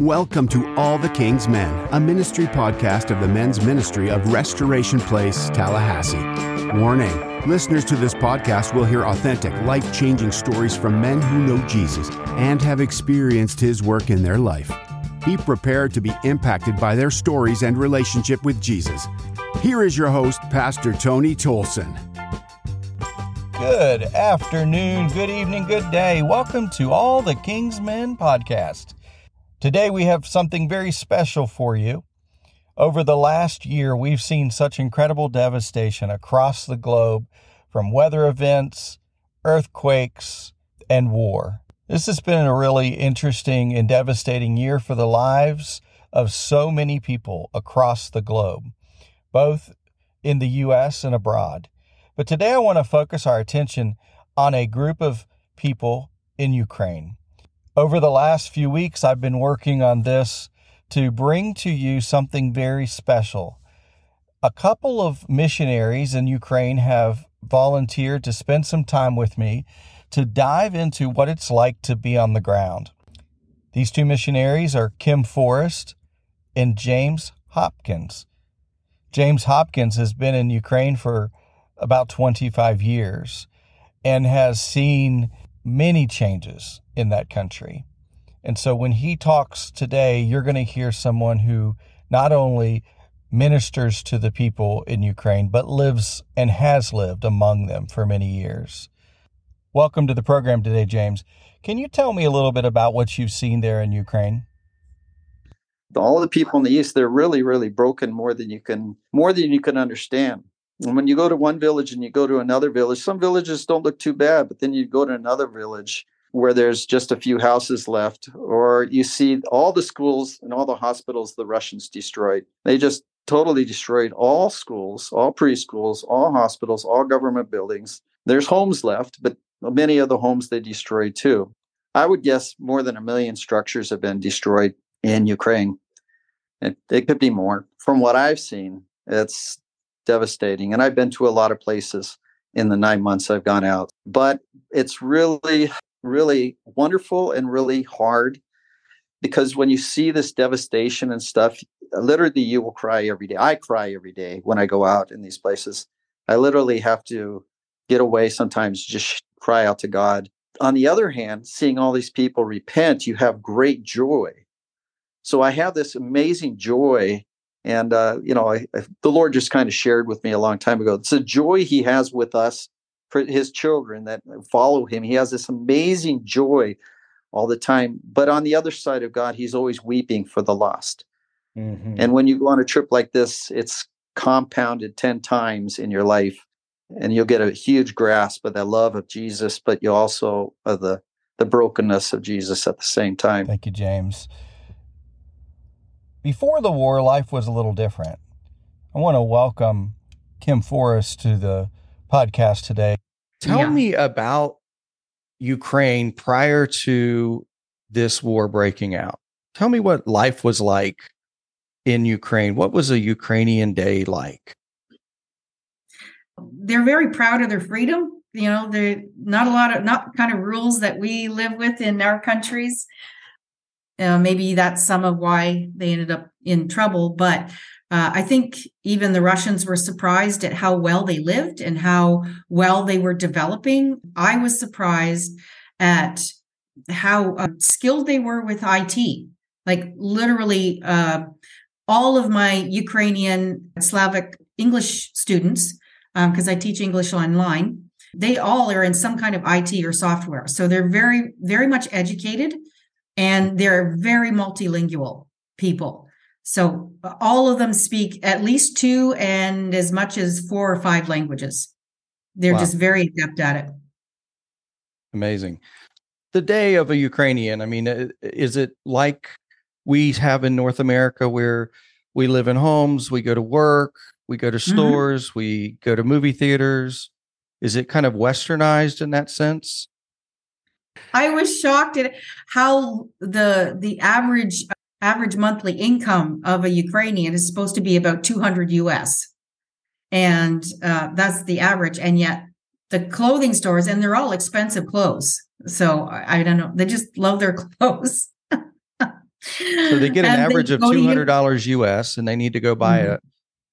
Welcome to All the King's Men, a ministry podcast of the men's ministry of Restoration Place, Tallahassee. Warning listeners to this podcast will hear authentic, life changing stories from men who know Jesus and have experienced his work in their life. Be prepared to be impacted by their stories and relationship with Jesus. Here is your host, Pastor Tony Tolson. Good afternoon, good evening, good day. Welcome to All the King's Men podcast. Today we have something very special for you. Over the last year, we've seen such incredible devastation across the globe from weather events, earthquakes, and war. This has been a really interesting and devastating year for the lives of so many people across the globe, both in the U.S. and abroad. But today I want to focus our attention on a group of people in Ukraine. Over the last few weeks, I've been working on this to bring to you something very special. A couple of missionaries in Ukraine have volunteered to spend some time with me to dive into what it's like to be on the ground. These two missionaries are Kim Forrest and James Hopkins. James Hopkins has been in Ukraine for about 25 years and has seen many changes in that country. And so when he talks today, you're going to hear someone who not only ministers to the people in Ukraine, but lives and has lived among them for many years. Welcome to the program today, James. Can you tell me a little bit about what you've seen there in Ukraine? All the people in the east, they're really, really broken more than you can more than you can understand. And when you go to one village and you go to another village, some villages don't look too bad, but then you go to another village where there's just a few houses left, or you see all the schools and all the hospitals the Russians destroyed. They just totally destroyed all schools, all preschools, all hospitals, all government buildings. There's homes left, but many of the homes they destroyed too. I would guess more than a million structures have been destroyed in Ukraine. It, it could be more. From what I've seen, it's devastating. And I've been to a lot of places in the nine months I've gone out. But it's really, really wonderful and really hard because when you see this devastation and stuff, literally you will cry every day. I cry every day when I go out in these places. I literally have to get away sometimes, just cry out to God. On the other hand, seeing all these people repent, you have great joy. So I have this amazing joy and uh, you know, I, I, the Lord just kind of shared with me a long time ago. It's a joy He has with us for His children that follow Him. He has this amazing joy all the time. But on the other side of God, He's always weeping for the lost. Mm-hmm. And when you go on a trip like this, it's compounded ten times in your life, and you'll get a huge grasp of the love of Jesus, but you also of the the brokenness of Jesus at the same time. Thank you, James. Before the war, life was a little different. I want to welcome Kim Forrest to the podcast today. Tell yeah. me about Ukraine prior to this war breaking out. Tell me what life was like in Ukraine. What was a Ukrainian day like? They're very proud of their freedom. You know, they're not a lot of not kind of rules that we live with in our countries. Uh, maybe that's some of why they ended up in trouble. But uh, I think even the Russians were surprised at how well they lived and how well they were developing. I was surprised at how uh, skilled they were with IT. Like literally, uh, all of my Ukrainian, Slavic English students, because um, I teach English online, they all are in some kind of IT or software. So they're very, very much educated and they're very multilingual people. So all of them speak at least two and as much as four or five languages. They're wow. just very adept at it. Amazing. The day of a Ukrainian, I mean, is it like we have in North America where we live in homes, we go to work, we go to mm-hmm. stores, mm-hmm. we go to movie theaters? Is it kind of westernized in that sense? I was shocked at how the the average average monthly income of a Ukrainian is supposed to be about 200 US, and uh, that's the average. And yet, the clothing stores and they're all expensive clothes. So I, I don't know. They just love their clothes. So they get an And average of go to two U- hundred dollars US, and they need to go buy Mhm.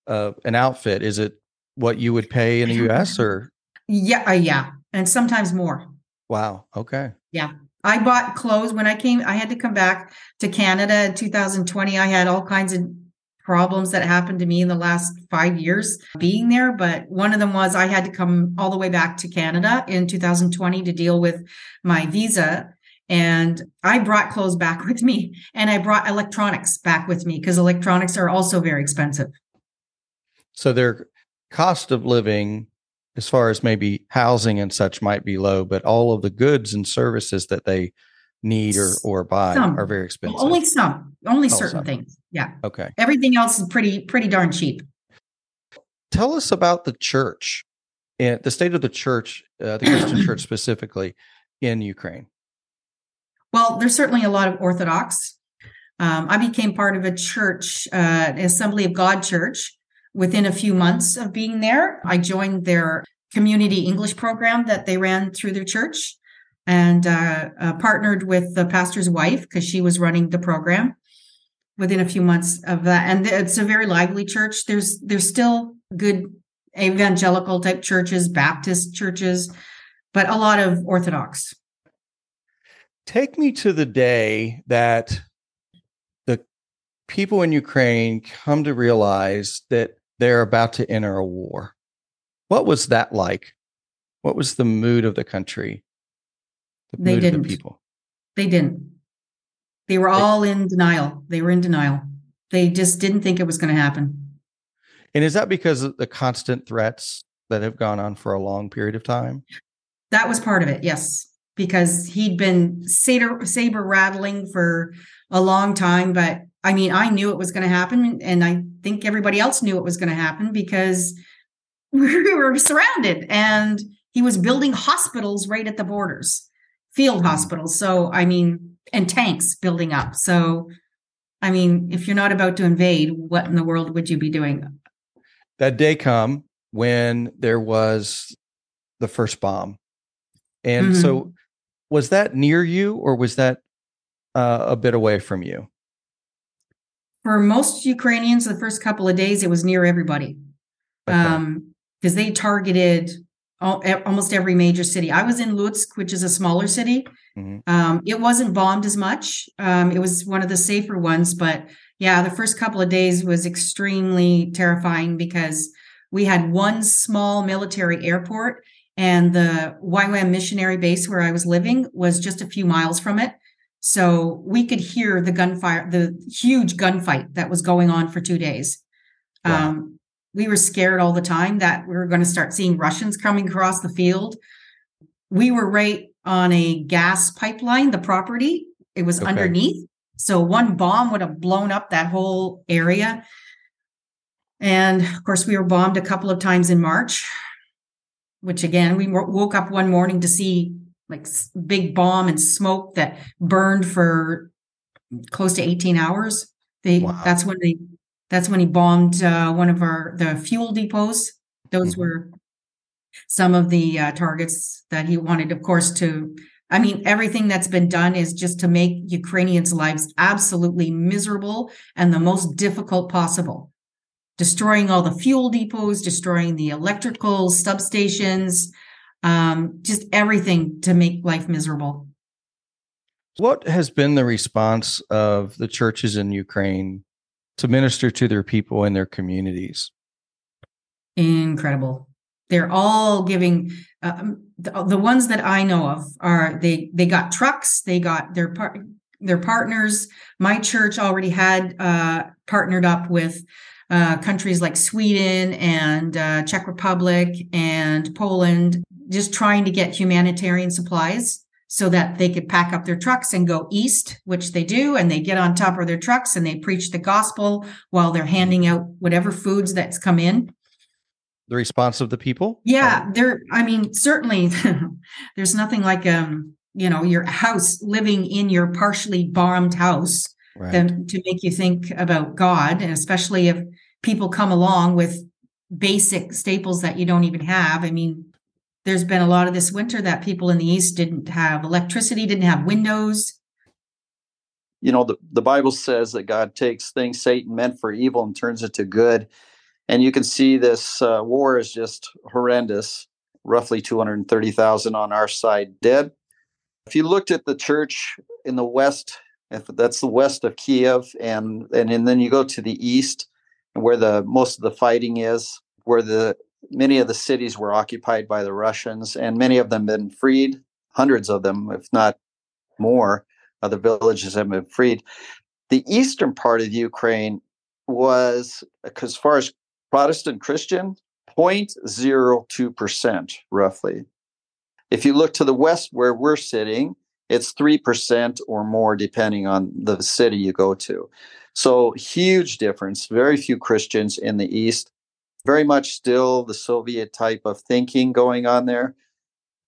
a, a an outfit. Is it what you would pay in the US or? Yeah, uh, yeah, and sometimes more. Wow. Okay. I bought clothes when I came. I had to come back to Canada in 2020. I had all kinds of problems that happened to me in the last five years being there. But one of them was I had to come all the way back to Canada in 2020 to deal with my visa. And I brought clothes back with me and I brought electronics back with me because electronics are also very expensive. So their cost of living, as far as maybe housing and such, might be low, but all of the goods and services that they need or or buy Some. are very expensive. Only some, only Oh, certain some. things. Yeah. okay. Everything else is pretty, pretty darn cheap. Tell us about the church and the state of the church, uh, the Christian church specifically in Ukraine. Well, there's certainly a lot of Orthodox. Um, I became part of a church, uh, Assembly of God church, within a few months of being there. I joined their community English program that they ran through their church and uh, uh, partnered with the pastor's wife because she was running the program within a few months of that. And it's a very lively church. There's there's still good evangelical type churches, Baptist churches, but a lot of Orthodox. Take me to the day that the people in Ukraine come to realize that they're about to enter a war. What was that like? What was the mood of the country? The They mood didn't. of the people. They didn't. They were all in denial. They were in denial. They just didn't think it was going to happen. And is that because of the constant threats that have gone on for a long period of time? That was part of it, yes, because he'd been saber, saber rattling for a long time. But I mean, I knew it was going to happen. And I think everybody else knew it was going to happen because we were surrounded and he was building hospitals right at the borders, field hmm. hospitals. So, I mean, and tanks building up. So, I mean, if you're not about to invade, what in the world would you be doing? That day come when there was the first bomb. And so mm-hmm. was that near you or was that uh, a bit away from you? For most Ukrainians, the first couple of days, it was near everybody. Okay. um, because they targeted al- e- almost every major city. I was in Lutsk, which is a smaller city. Mhm. Um, it wasn't bombed as much. Um, it was one of the safer ones, but yeah, the first couple of days was extremely terrifying because we had one small military airport and the YWAM missionary base where I was living was just a few miles from it. So we could hear the gunfire, the huge gunfight that was going on for two days. Wow. Um, we were scared all the time that we were going to start seeing Russians coming across the field. We were right on a gas pipeline, the property, it was Okay. underneath. So one bomb would have blown up that whole area. And of course, we were bombed a couple of times in March, which again, we woke up one morning to see like big bomb and smoke that burned for close to 18 hours. They Wow. that's when they that's when he bombed uh, one of our the fuel depots. Those Mhm. were some of the uh, targets that he wanted, of course, to. I mean, everything that's been done is just to make Ukrainians' lives absolutely miserable and the most difficult possible. Destroying all the fuel depots, destroying the electrical substations, um, just everything to make life miserable. What has been the response of the churches in Ukraine to minister to their people and their communities? incredible they're all giving um, the, the ones that i know of are they they got trucks they got their part their partners my church already had uh, partnered up with uh, countries like sweden and uh, czech republic and poland just trying to get humanitarian supplies so that they could pack up their trucks and go east which they do and they get on top of their trucks and they preach the gospel while they're handing out whatever foods that's come in The response of the people? yeah, there. I mean, certainly, there's nothing like um, you know, your house living in your partially bombed house Right. than to make you think about God, and especially if people come along with basic staples that you don't even have. I mean, there's been a lot of this winter that people in the east didn't have electricity, didn't have windows. you know, the, the Bible says that God takes things Satan meant for evil and turns it to good. And you can see this uh, war is just horrendous. Roughly 230,000 on our side dead. If you looked at the church in the west, if that's the west of Kiev, and and, and then you go to the east, where the most of the fighting is, where the many of the cities were occupied by the Russians, and many of them been freed. Hundreds of them, if not more, of the villages have been freed. The eastern part of Ukraine was, as far as Protestant Christian, 0.02% roughly. If you look to the west where we're sitting, it's 3% or more depending on the city you go to. So, huge difference. Very few Christians in the east. Very much still the Soviet type of thinking going on there.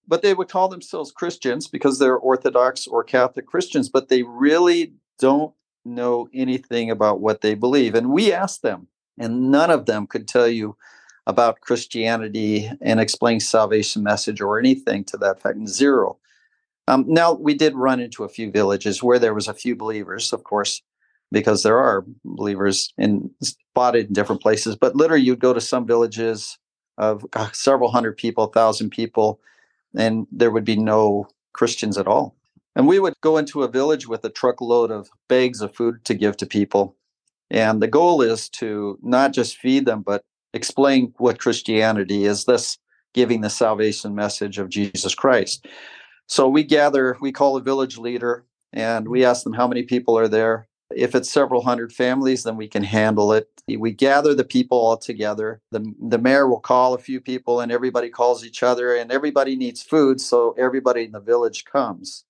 But they would call themselves Christians because they're Orthodox or Catholic Christians, but they really don't know anything about what they believe. And we asked them, and none of them could tell you about Christianity and explain salvation message or anything to that fact. Zero. Um, now we did run into a few villages where there was a few believers, of course, because there are believers in spotted in different places. But literally, you'd go to some villages of uh, several hundred people, thousand people, and there would be no Christians at all. And we would go into a village with a truckload of bags of food to give to people. And the goal is to not just feed them, but explain what Christianity is, this giving the salvation message of Jesus Christ. So we gather, we call a village leader, and we ask them how many people are there. If it's several hundred families, then we can handle it. We gather the people all together. The, the mayor will call a few people, and everybody calls each other, and everybody needs food, so everybody in the village comes.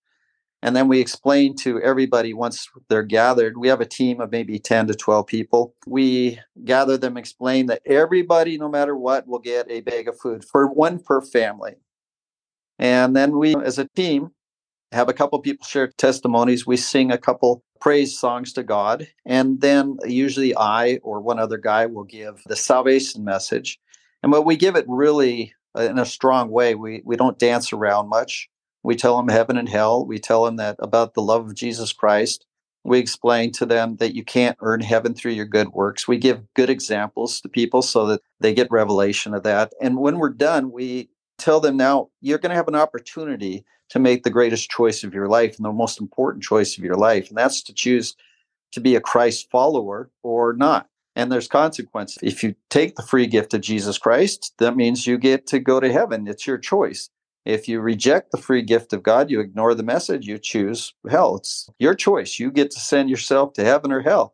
And then we explain to everybody once they're gathered, we have a team of maybe 10 to 12 people. We gather them, explain that everybody, no matter what, will get a bag of food for one per family. And then we, as a team, have a couple people share testimonies. We sing a couple praise songs to God. And then usually I or one other guy will give the salvation message. And but we give it really uh, in a strong way. We we don't dance around much. We tell them heaven and hell. We tell them that about the love of Jesus Christ. We explain to them that you can't earn heaven through your good works. We give good examples to people so that they get revelation of that. And when we're done, we tell them now you're going to have an opportunity to make the greatest choice of your life and the most important choice of your life. And that's to choose to be a Christ follower or not. And there's consequences. If you take the free gift of Jesus Christ, that means you get to go to heaven. It's your choice. If you reject the free gift of God, you ignore the message, you choose hell. It's your choice. You get to send yourself to heaven or hell.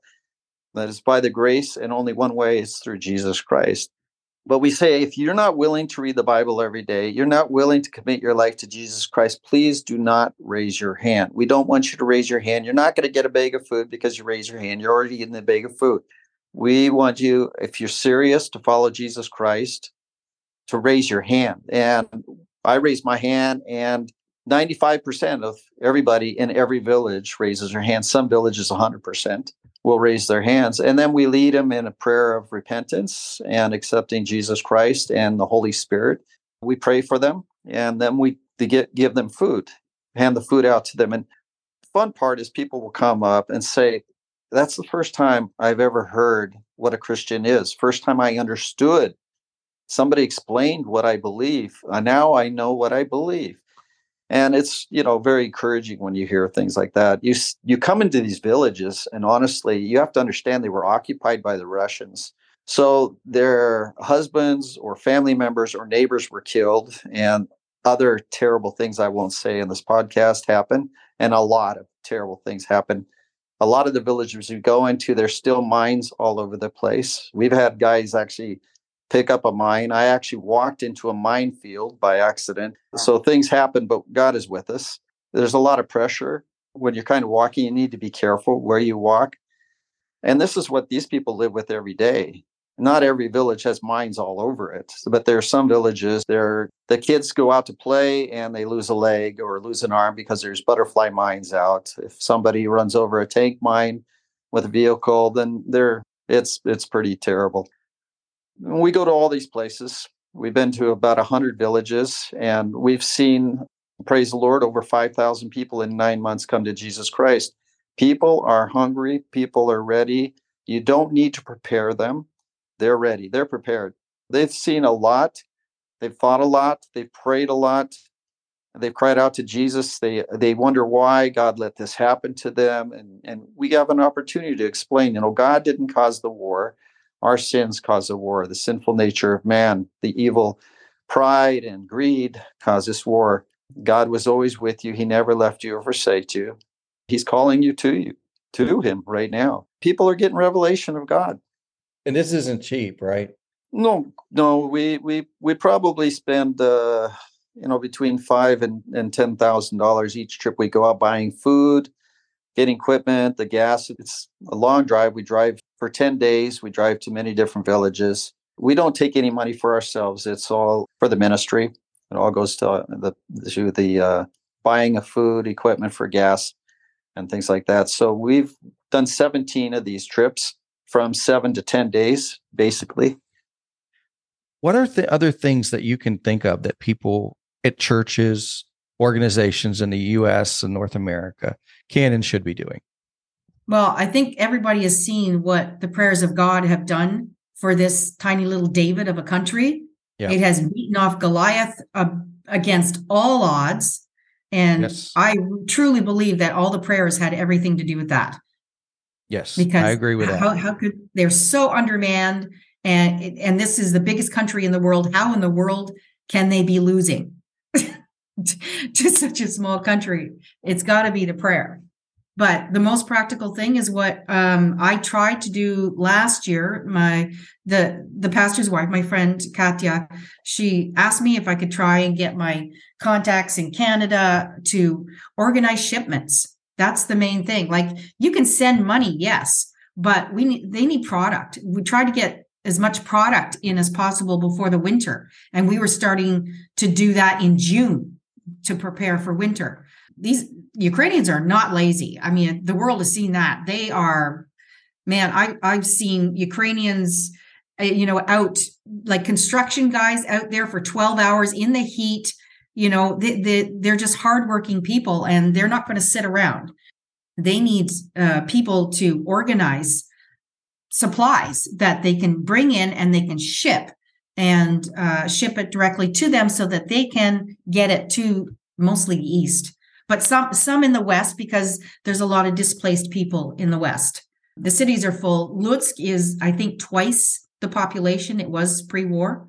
That is by the grace, and only one way is through Jesus Christ. But we say if you're not willing to read the Bible every day, you're not willing to commit your life to Jesus Christ, please do not raise your hand. We don't want you to raise your hand. You're not going to get a bag of food because you raise your hand. You're already in the bag of food. We want you, if you're serious to follow Jesus Christ, to raise your hand. And I raise my hand, and 95% of everybody in every village raises their hand. Some villages, 100% will raise their hands. And then we lead them in a prayer of repentance and accepting Jesus Christ and the Holy Spirit. We pray for them, and then we get, give them food, hand the food out to them. And the fun part is people will come up and say, That's the first time I've ever heard what a Christian is. First time I understood. Somebody explained what I believe. Now I know what I believe and it's you know very encouraging when you hear things like that. You you come into these villages and honestly you have to understand they were occupied by the russians. So their husbands or family members or neighbors were killed and other terrible things i won't say in this podcast happen and a lot of terrible things happen a lot of the villages we go into there's still mines all over the place. We've had guys actually pick up a mine. I actually walked into a minefield by accident. So things happen, but God is with us. There's a lot of pressure when you're kind of walking. You need to be careful where you walk. And this is what these people live with every day. Not every village has mines all over it, but there are some villages there the kids go out to play and they lose a leg or lose an arm because there's butterfly mines out. If somebody runs over a tank mine with a vehicle, then they're it's it's pretty terrible we go to all these places. We've been to about 100 villages and we've seen, praise the Lord, over 5,000 people in nine months come to Jesus Christ. People are hungry, people are ready. You don't need to prepare them. They're ready, they're prepared. They've seen a lot, they've fought a lot, they've prayed a lot, they've cried out to Jesus. They they wonder why God let this happen to them. And, and we have an opportunity to explain, you know, God didn't cause the war. Our sins cause a war. The sinful nature of man, the evil pride and greed cause this war. God was always with you. He never left you or forsake you. He's calling you to you, to him right now. People are getting revelation of God. And this isn't cheap, right? No, no, we we we probably spend uh, you know between five and and ten thousand dollars each trip we go out buying food, getting equipment, the gas. It's a long drive. We drive for ten days. We drive to many different villages. We don't take any money for ourselves. It's all for the ministry. It all goes to the to the uh, buying of food, equipment for gas, and things like that. So we've done 17 of these trips from seven to 10 days, basically. What are the other things that you can think of that people at churches, organizations in the US and North America can and should be doing? Well, I think everybody has seen what the prayers of God have done for this tiny little David of a country. Yeah. It has beaten off Goliath uh, against all odds. And yes. I truly believe that all the prayers had everything to do with that. Yes, because I agree with how, that. How could they're so undermanned, and and this is the biggest country in the world. How in the world can they be losing to such a small country? It's got to be the prayer. But the most practical thing is what um, I tried to do last year. My the the pastor's wife, my friend Katya, she asked me if I could try and get my contacts in Canada to organize shipments. That's the main thing. Like you can send money, yes, but we need they need product. We try to get as much product in as possible before the winter, and we were starting to do that in June to prepare for winter. These Ukrainians are not lazy. I mean, the world has seen that. They are, man, I, I've seen Ukrainians, uh, you know, out like construction guys out there for 12 hours in the heat. You know, they, they, they're just hardworking people and they're not going to sit around. They need uh, people to organize supplies that they can bring in and they can ship and uh, ship it directly to them so that they can get it to mostly east but some some in the west because there's a lot of displaced people in the west. The cities are full. Lutsk is, I think, twice the population it was pre-war.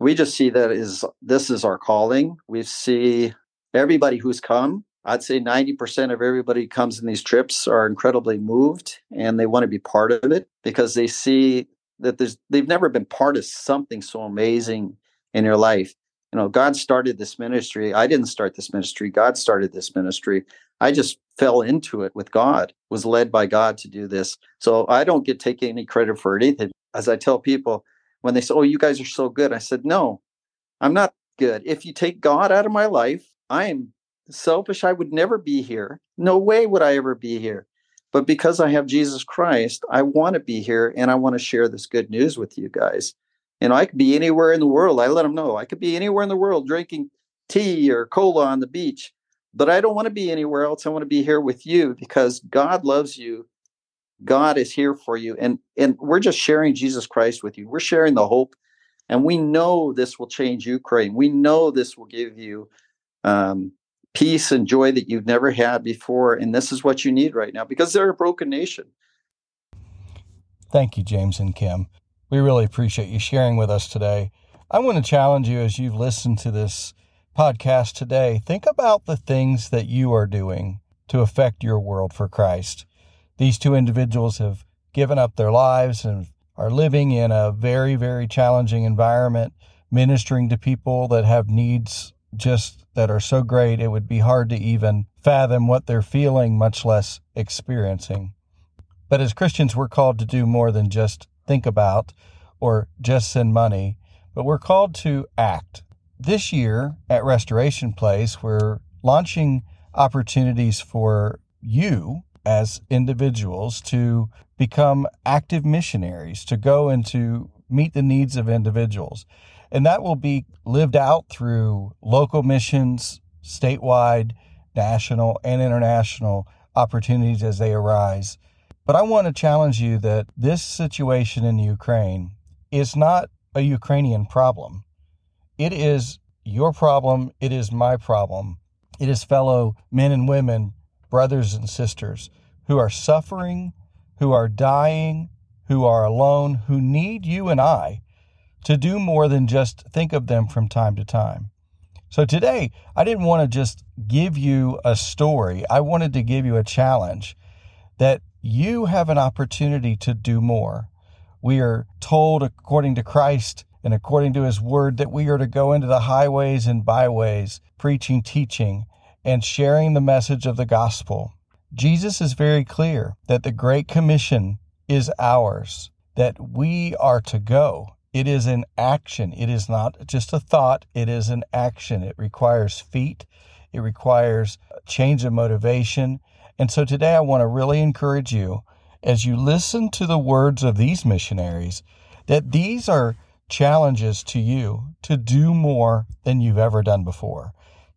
We just see that is this is our calling. We see everybody who's come. I'd say 90% of everybody who comes in these trips are incredibly moved and they want to be part of it because they see that there's they've never been part of something so amazing in their life you know god started this ministry. I didn't start this ministry. God started this ministry. I just fell into it with god was led by god to do this. So i don't get taking any credit for anything. As i tell people when they say oh you guys are so good i said no i'm not good. If you take god out of my life i am selfish. I would never be here. No way would i ever be here. But because i have jesus christ i want to be here and i want to share this good news with you guys you know, I could be anywhere in the world. I let them know I could be anywhere in the world drinking tea or cola on the beach, but I don't want to be anywhere else. I want to be here with you because God loves you. God is here for you. And and we're just sharing Jesus Christ with you. We're sharing the hope. And we know this will change Ukraine. We know this will give you um, peace and joy that you've never had before. And this is what you need right now because they're a broken nation. Thank you, James and Kim. We really appreciate you sharing with us today. I want to challenge you as you've listened to this podcast today. Think about the things that you are doing to affect your world for Christ. These two individuals have given up their lives and are living in a very, very challenging environment, ministering to people that have needs just that are so great it would be hard to even fathom what they're feeling, much less experiencing. But as Christians, we're called to do more than just think about or just send money, but we're called to act. This year at Restoration Place, we're launching opportunities for you as individuals to become active missionaries, to go and to meet the needs of individuals. And that will be lived out through local missions, statewide, national, and international opportunities as they arise. But I want to challenge you that this situation in Ukraine is not a Ukrainian problem. It is your problem. It is my problem. It is fellow men and women, brothers and sisters who are suffering, who are dying, who are alone, who need you and I to do more than just think of them from time to time. So today, I didn't want to just give you a story. I wanted to give you a challenge that you have an opportunity to do more. We are told, according to Christ and according to his word, that we are to go into the highways and byways, preaching, teaching, and sharing the message of the gospel. Jesus is very clear that the Great Commission is ours, that we are to go. It is an action. It is not just a thought, it is an action. It requires feet, it requires change of motivation. And so today I want to really encourage you as you listen to the words of these missionaries that these are challenges to you to do more than you've ever done before,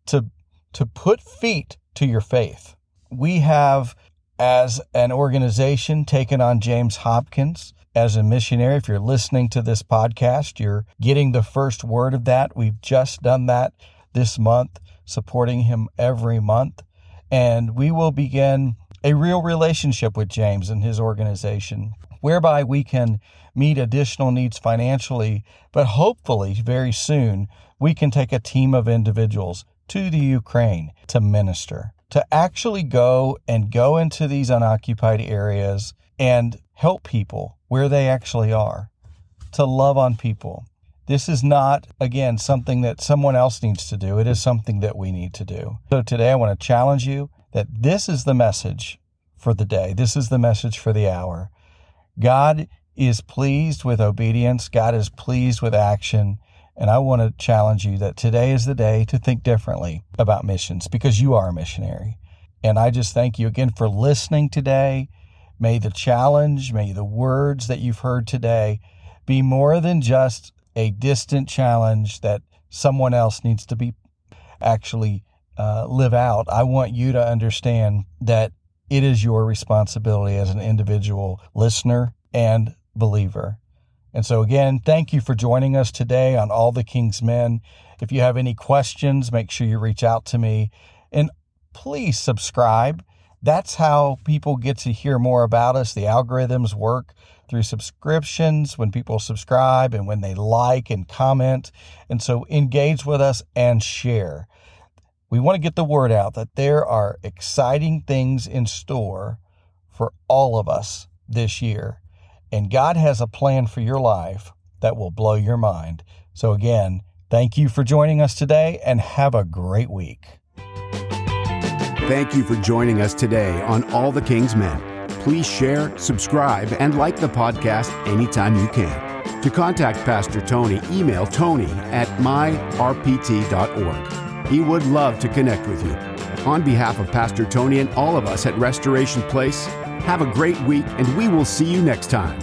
to, to put feet to your faith. We have, as an organization, taken on James Hopkins as a missionary. If you're listening to this podcast, you're getting the first word of that. We've just done that this month, supporting him every month. And we will begin a real relationship with James and his organization, whereby we can meet additional needs financially, but hopefully very soon we can take a team of individuals to the Ukraine to minister, to actually go and go into these unoccupied areas and help people where they actually are, to love on people. This is not, again, something that someone else needs to do. It is something that we need to do. So today I want to challenge you that this is the message for the day. This is the message for the hour. God is pleased with obedience. God is pleased with action. And I want to challenge you that today is the day to think differently about missions because you are a missionary. And I just thank you again for listening today. May the challenge, may the words that you've heard today be more than just a distant challenge that someone else needs to be actually uh, live out. I want you to understand that it is your responsibility as an individual listener and believer. And so, again, thank you for joining us today on All the King's Men. If you have any questions, make sure you reach out to me. And please subscribe. That's how people get to hear more about us. The algorithms work through subscriptions when people subscribe and when they like and comment. And so engage with us and share. We want to get the word out that there are exciting things in store for all of us this year. And God has a plan for your life that will blow your mind. So, again, thank you for joining us today and have a great week. Thank you for joining us today on All the King's Men. Please share, subscribe, and like the podcast anytime you can. To contact Pastor Tony, email tony at myrpt.org. He would love to connect with you. On behalf of Pastor Tony and all of us at Restoration Place, have a great week, and we will see you next time.